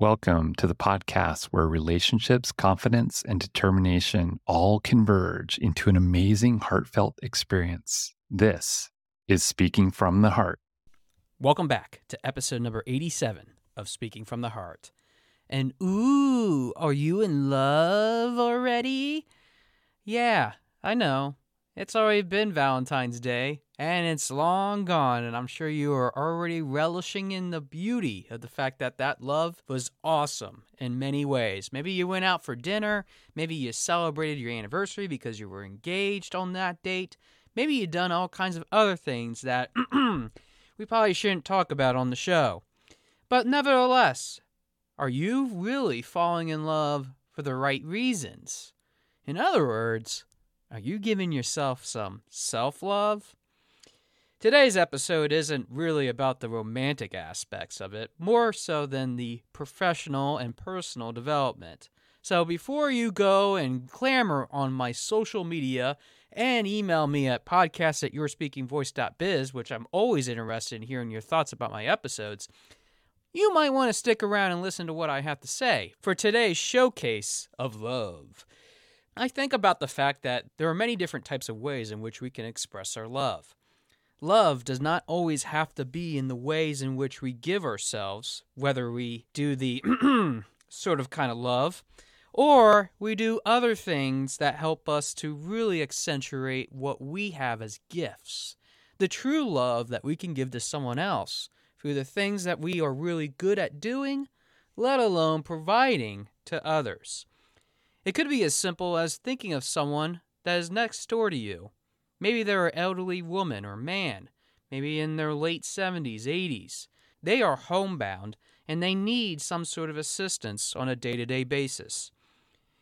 Welcome to the podcast where relationships, confidence, and determination all converge into an amazing, heartfelt experience. This is Speaking from the Heart. Welcome back to episode number 87 of Speaking from the Heart. And ooh, are you in love already? Yeah, I know. It's already been Valentine's Day, and it's long gone, and I'm sure you are already relishing in the beauty of the fact that that love was awesome in many ways. Maybe you went out for dinner, maybe you celebrated your anniversary because you were engaged on that date, maybe you done all kinds of other things that we probably shouldn't talk about on the show. But nevertheless, are you really falling in love for the right reasons? In other words, are you giving yourself some self love? Today's episode isn't really about the romantic aspects of it, more so than the professional and personal development. So before you go and clamor on my social media and email me at podcast at yourspeakingvoice.biz, which I'm always interested in hearing your thoughts about my episodes, you might want to stick around and listen to what I have to say for today's showcase of love. I think about the fact that there are many different types of ways in which we can express our love. Love does not always have to be in the ways in which we give ourselves, whether we do the sort of kind of love, or we do other things that help us to really accentuate what we have as gifts. The true love that we can give to someone else through the things that we are really good at doing, let alone providing to others. It could be as simple as thinking of someone that is next door to you. Maybe they're an elderly woman or man, maybe in their late 70s, 80s. They are homebound and they need some sort of assistance on a day to day basis.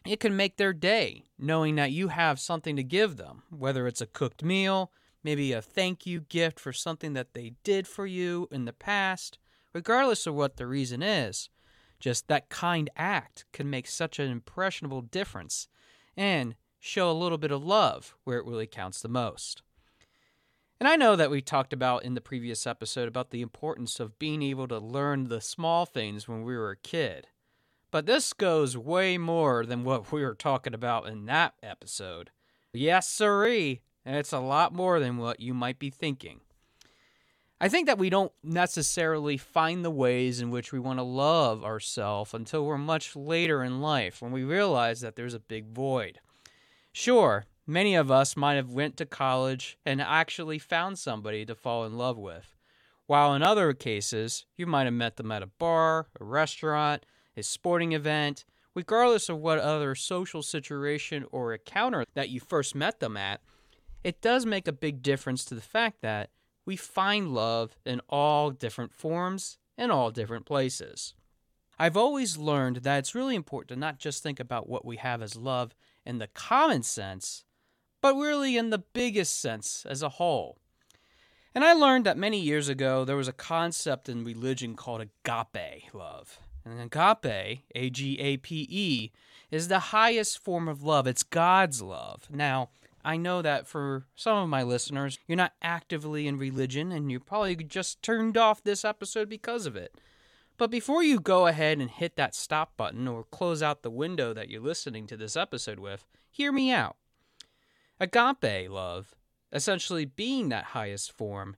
It can make their day knowing that you have something to give them, whether it's a cooked meal, maybe a thank you gift for something that they did for you in the past, regardless of what the reason is. Just that kind act can make such an impressionable difference and show a little bit of love where it really counts the most. And I know that we talked about in the previous episode about the importance of being able to learn the small things when we were a kid. But this goes way more than what we were talking about in that episode. Yes, sirree, it's a lot more than what you might be thinking. I think that we don't necessarily find the ways in which we want to love ourselves until we're much later in life when we realize that there's a big void. Sure, many of us might have went to college and actually found somebody to fall in love with, while in other cases, you might have met them at a bar, a restaurant, a sporting event, regardless of what other social situation or encounter that you first met them at, it does make a big difference to the fact that we find love in all different forms in all different places. I've always learned that it's really important to not just think about what we have as love in the common sense, but really in the biggest sense as a whole. And I learned that many years ago there was a concept in religion called agape love. And agape, A G A P E, is the highest form of love. It's God's love. Now, I know that for some of my listeners, you're not actively in religion and you probably just turned off this episode because of it. But before you go ahead and hit that stop button or close out the window that you're listening to this episode with, hear me out. Agape love, essentially being that highest form,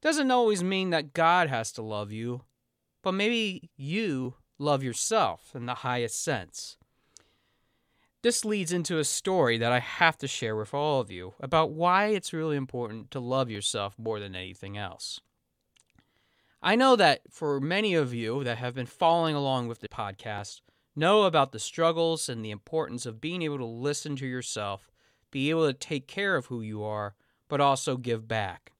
doesn't always mean that God has to love you, but maybe you love yourself in the highest sense. This leads into a story that I have to share with all of you about why it's really important to love yourself more than anything else. I know that for many of you that have been following along with the podcast, know about the struggles and the importance of being able to listen to yourself, be able to take care of who you are, but also give back.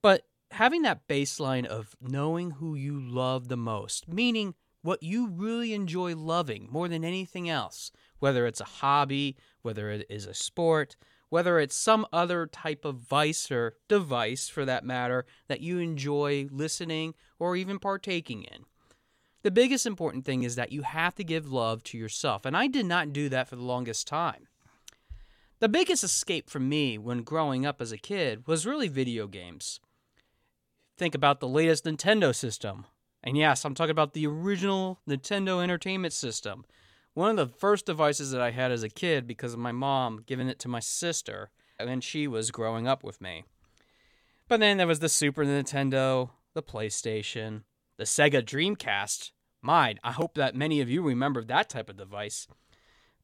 But having that baseline of knowing who you love the most, meaning what you really enjoy loving more than anything else, whether it's a hobby, whether it is a sport, whether it's some other type of vice or device for that matter that you enjoy listening or even partaking in. The biggest important thing is that you have to give love to yourself, and I did not do that for the longest time. The biggest escape for me when growing up as a kid was really video games. Think about the latest Nintendo system And yes, I'm talking about the original Nintendo Entertainment System. One of the first devices that I had as a kid because of my mom giving it to my sister when she was growing up with me. But then there was the Super Nintendo, the PlayStation, the Sega Dreamcast. Mine, I hope that many of you remember that type of device.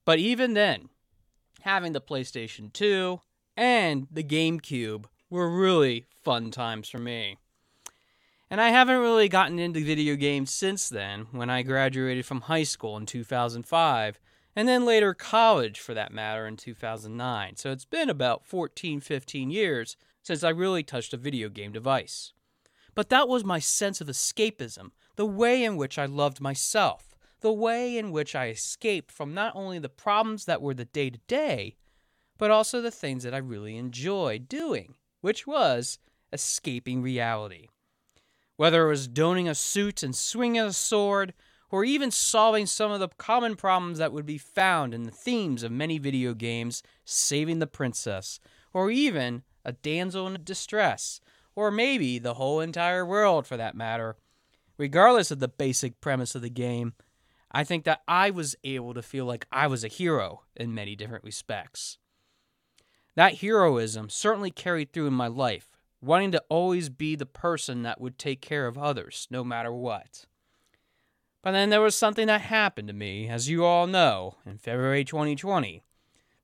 But even then, having the PlayStation 2 and the GameCube were really fun times for me. And I haven't really gotten into video games since then, when I graduated from high school in 2005, and then later college for that matter in 2009. So it's been about 14, 15 years since I really touched a video game device. But that was my sense of escapism, the way in which I loved myself, the way in which I escaped from not only the problems that were the day to day, but also the things that I really enjoyed doing, which was escaping reality. Whether it was donning a suit and swinging a sword, or even solving some of the common problems that would be found in the themes of many video games, saving the princess, or even a damsel in distress, or maybe the whole entire world for that matter. Regardless of the basic premise of the game, I think that I was able to feel like I was a hero in many different respects. That heroism certainly carried through in my life, wanting to always be the person that would take care of others, no matter what. But then there was something that happened to me, as you all know, in February 2020,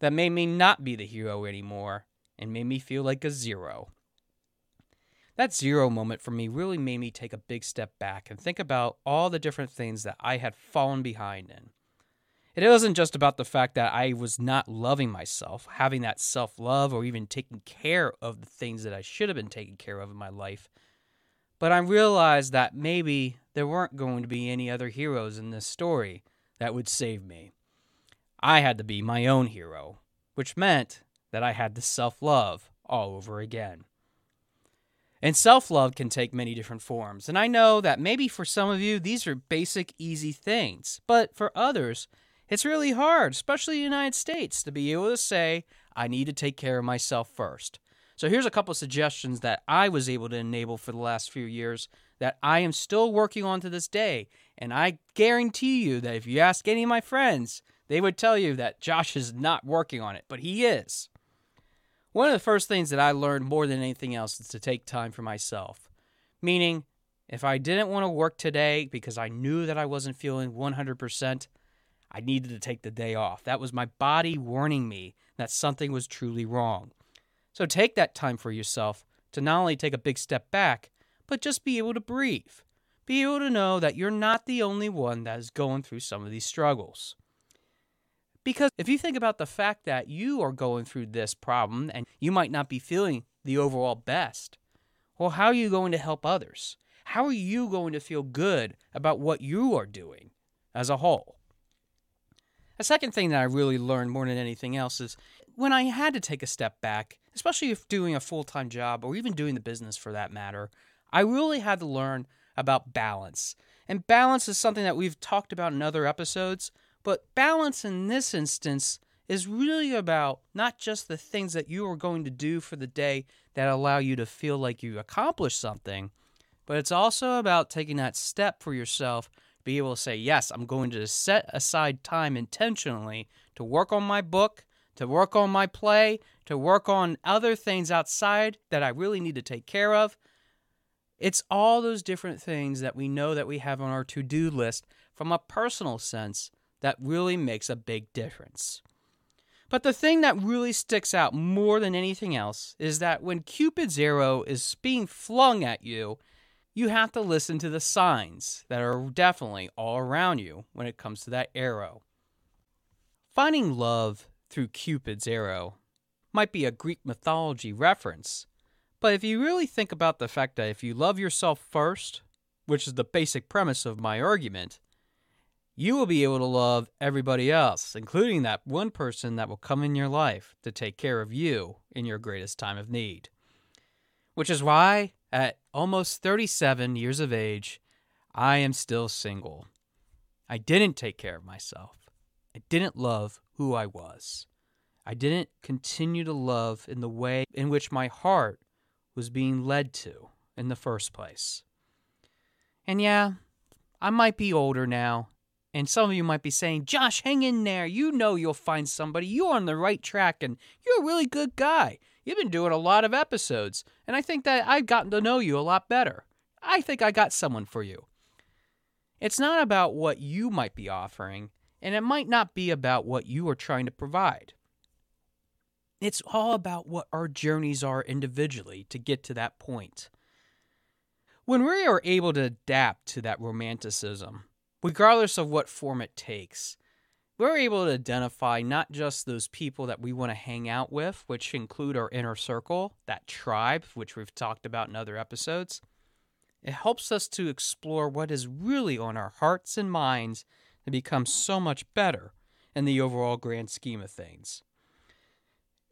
that made me not be the hero anymore and made me feel like a zero. That zero moment for me really made me take a big step back and think about all the different things that I had fallen behind in. It wasn't just about the fact that I was not loving myself, having that self love, or even taking care of the things that I should have been taking care of in my life. But I realized that maybe there weren't going to be any other heroes in this story that would save me. I had to be my own hero, which meant that I had to self love all over again. And self love can take many different forms. And I know that maybe for some of you, these are basic, easy things. But for others, it's really hard, especially in the United States, to be able to say, I need to take care of myself first. So here's a couple of suggestions that I was able to enable for the last few years that I am still working on to this day. And I guarantee you that if you ask any of my friends, they would tell you that Josh is not working on it, but he is. One of the first things that I learned more than anything else is to take time for myself. Meaning, if I didn't want to work today because I knew that I wasn't feeling 100%, I needed to take the day off. That was my body warning me that something was truly wrong. So take that time for yourself to not only take a big step back, but just be able to breathe. Be able to know that you're not the only one that is going through some of these struggles. Because if you think about the fact that you are going through this problem and you might not be feeling the overall best, well, how are you going to help others? How are you going to feel good about what you are doing as a whole? A second thing that I really learned more than anything else is when I had to take a step back, especially if doing a full time job or even doing the business for that matter, I really had to learn about balance. And balance is something that we've talked about in other episodes, but balance in this instance is really about not just the things that you are going to do for the day that allow you to feel like you accomplished something, but it's also about taking that step for yourself be able to say, yes, I'm going to set aside time intentionally to work on my book, to work on my play, to work on other things outside that I really need to take care of. It's all those different things that we know that we have on our to do list from a personal sense that really makes a big difference. But the thing that really sticks out more than anything else is that when Cupid's arrow is being flung at you, you have to listen to the signs that are definitely all around you when it comes to that arrow. Finding love through Cupid's arrow might be a Greek mythology reference, but if you really think about the fact that if you love yourself first, which is the basic premise of my argument, you will be able to love everybody else, including that one person that will come in your life to take care of you in your greatest time of need. Which is why at almost 37 years of age, I am still single. I didn't take care of myself. I didn't love who I was. I didn't continue to love in the way in which my heart was being led to in the first place. And yeah, I might be older now, and some of you might be saying, Josh, hang in there. You know you'll find somebody. You're on the right track, and you're a really good guy. You've been doing a lot of episodes, and I think that I've gotten to know you a lot better. I think I got someone for you. It's not about what you might be offering, and it might not be about what you are trying to provide. It's all about what our journeys are individually to get to that point. When we are able to adapt to that romanticism, regardless of what form it takes, we're able to identify not just those people that we want to hang out with, which include our inner circle, that tribe, which we've talked about in other episodes. It helps us to explore what is really on our hearts and minds and become so much better in the overall grand scheme of things.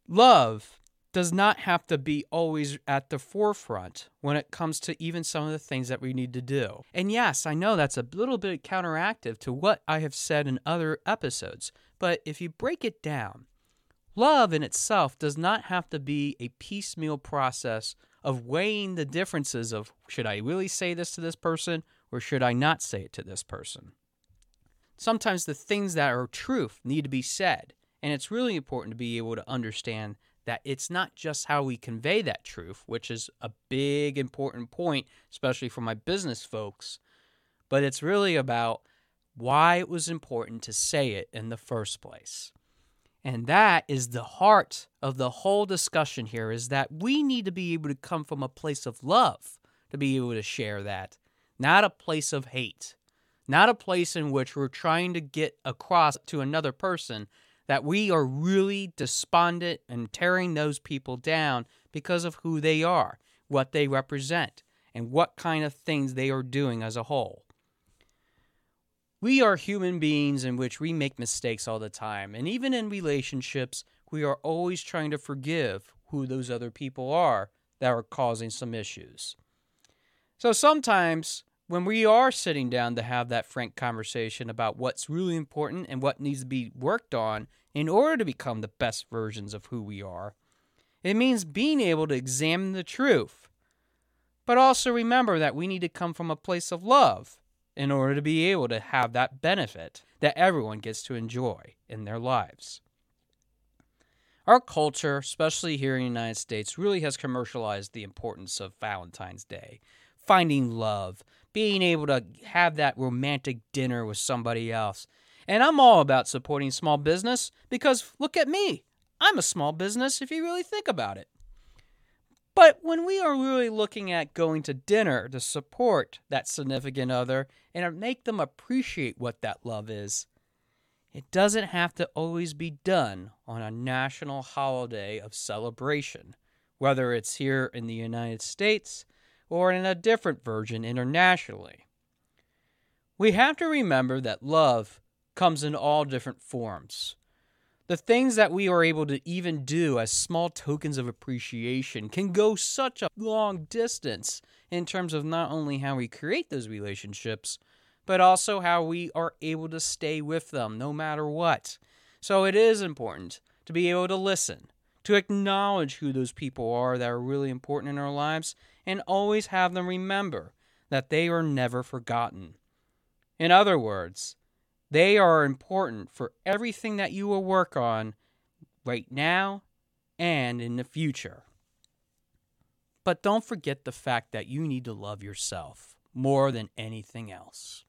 Love does not have to be always at the forefront when it comes to even some of the things that we need to do. And yes, I know that's a little bit counteractive to what I have said in other episodes, but if you break it down, love in itself does not have to be a piecemeal process of weighing the differences of should I really say this to this person or should I not say it to this person. Sometimes the things that are truth need to be said, and it's really important to be able to understand that it's not just how we convey that truth, which is a big important point, especially for my business folks, but it's really about why it was important to say it in the first place. And that is the heart of the whole discussion here is that we need to be able to come from a place of love to be able to share that, not a place of hate, not a place in which we're trying to get across to another person that we are really despondent and tearing those people down because of who they are, what they represent, and what kind of things they are doing as a whole. We are human beings in which we make mistakes all the time, and even in relationships, we are always trying to forgive who those other people are that are causing some issues. So sometimes when we are sitting down to have that frank conversation about what's really important and what needs to be worked on in order to become the best versions of who we are, it means being able to examine the truth. But also remember that we need to come from a place of love in order to be able to have that benefit that everyone gets to enjoy in their lives. Our culture, especially here in the United States, really has commercialized the importance of Valentine's Day, finding love, being able to have that romantic dinner with somebody else. And I'm all about supporting small business because look at me. I'm a small business if you really think about it. But when we are really looking at going to dinner to support that significant other and make them appreciate what that love is, it doesn't have to always be done on a national holiday of celebration, whether it's here in the United States or in a different version internationally. We have to remember that love comes in all different forms. The things that we are able to even do as small tokens of appreciation can go such a long distance in terms of not only how we create those relationships, but also how we are able to stay with them no matter what. So it is important to be able to listen, to acknowledge who those people are that are really important in our lives, and always have them remember that they are never forgotten. In other words, they are important for everything that you will work on right now and in the future. But don't forget the fact that you need to love yourself more than anything else.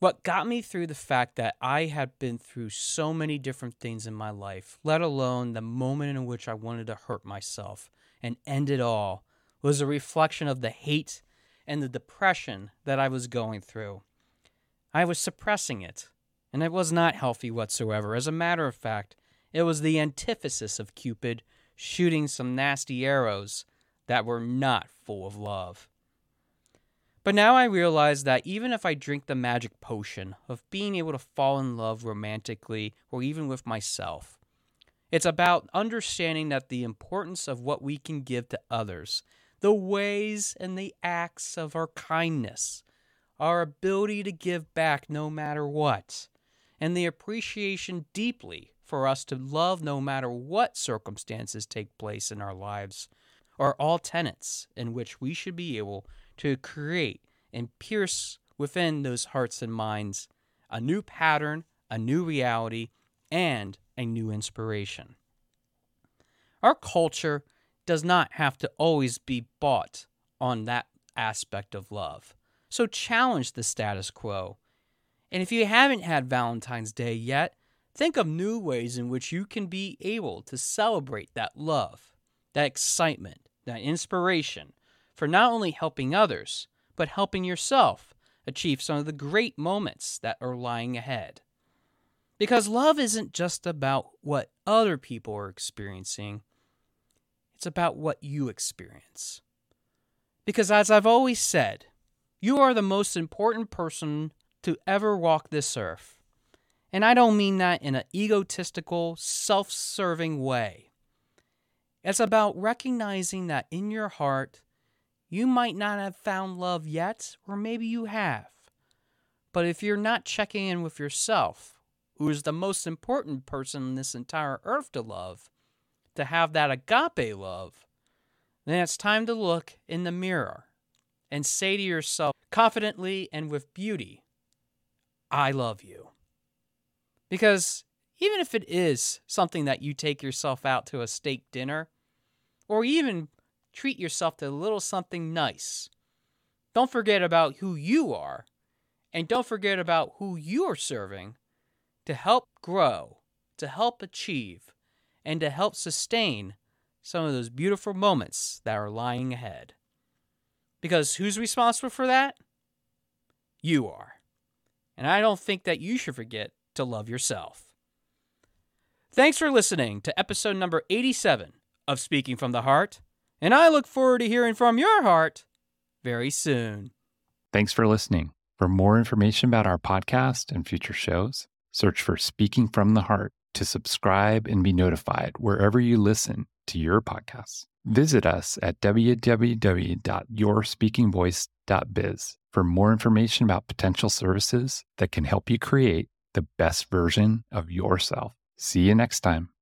What got me through the fact that I had been through so many different things in my life, let alone the moment in which I wanted to hurt myself and end it all, was a reflection of the hate and the depression that I was going through. I was suppressing it, and it was not healthy whatsoever. As a matter of fact, it was the antithesis of Cupid shooting some nasty arrows that were not full of love. But now I realize that even if I drink the magic potion of being able to fall in love romantically or even with myself, it's about understanding that the importance of what we can give to others, the ways and the acts of our kindness, our ability to give back no matter what, and the appreciation deeply for us to love no matter what circumstances take place in our lives are all tenets in which we should be able to create and pierce within those hearts and minds a new pattern, a new reality, and a new inspiration. Our culture does not have to always be bought on that aspect of love. So challenge the status quo. And if you haven't had Valentine's Day yet, think of new ways in which you can be able to celebrate that love, that excitement, that inspiration for not only helping others, but helping yourself achieve some of the great moments that are lying ahead. Because love isn't just about what other people are experiencing, it's about what you experience. Because as I've always said, you are the most important person to ever walk this earth. And I don't mean that in an egotistical, self serving way. It's about recognizing that in your heart, you might not have found love yet, or maybe you have. But if you're not checking in with yourself, who is the most important person on this entire earth to love, to have that agape love, then it's time to look in the mirror and say to yourself confidently and with beauty, I love you. Because even if it is something that you take yourself out to a steak dinner, or even treat yourself to a little something nice, don't forget about who you are, and don't forget about who you're serving to help grow, to help achieve, and to help sustain some of those beautiful moments that are lying ahead. Because who's responsible for that? You are. And I don't think that you should forget to love yourself. Thanks for listening to episode number 87 of Speaking from the Heart, and I look forward to hearing from your heart very soon. Thanks for listening. For more information about our podcast and future shows, search for Speaking from the Heart to subscribe and be notified wherever you listen to your podcasts. Visit us at www.yourspeakingvoice.biz for more information about potential services that can help you create the best version of yourself. See you next time.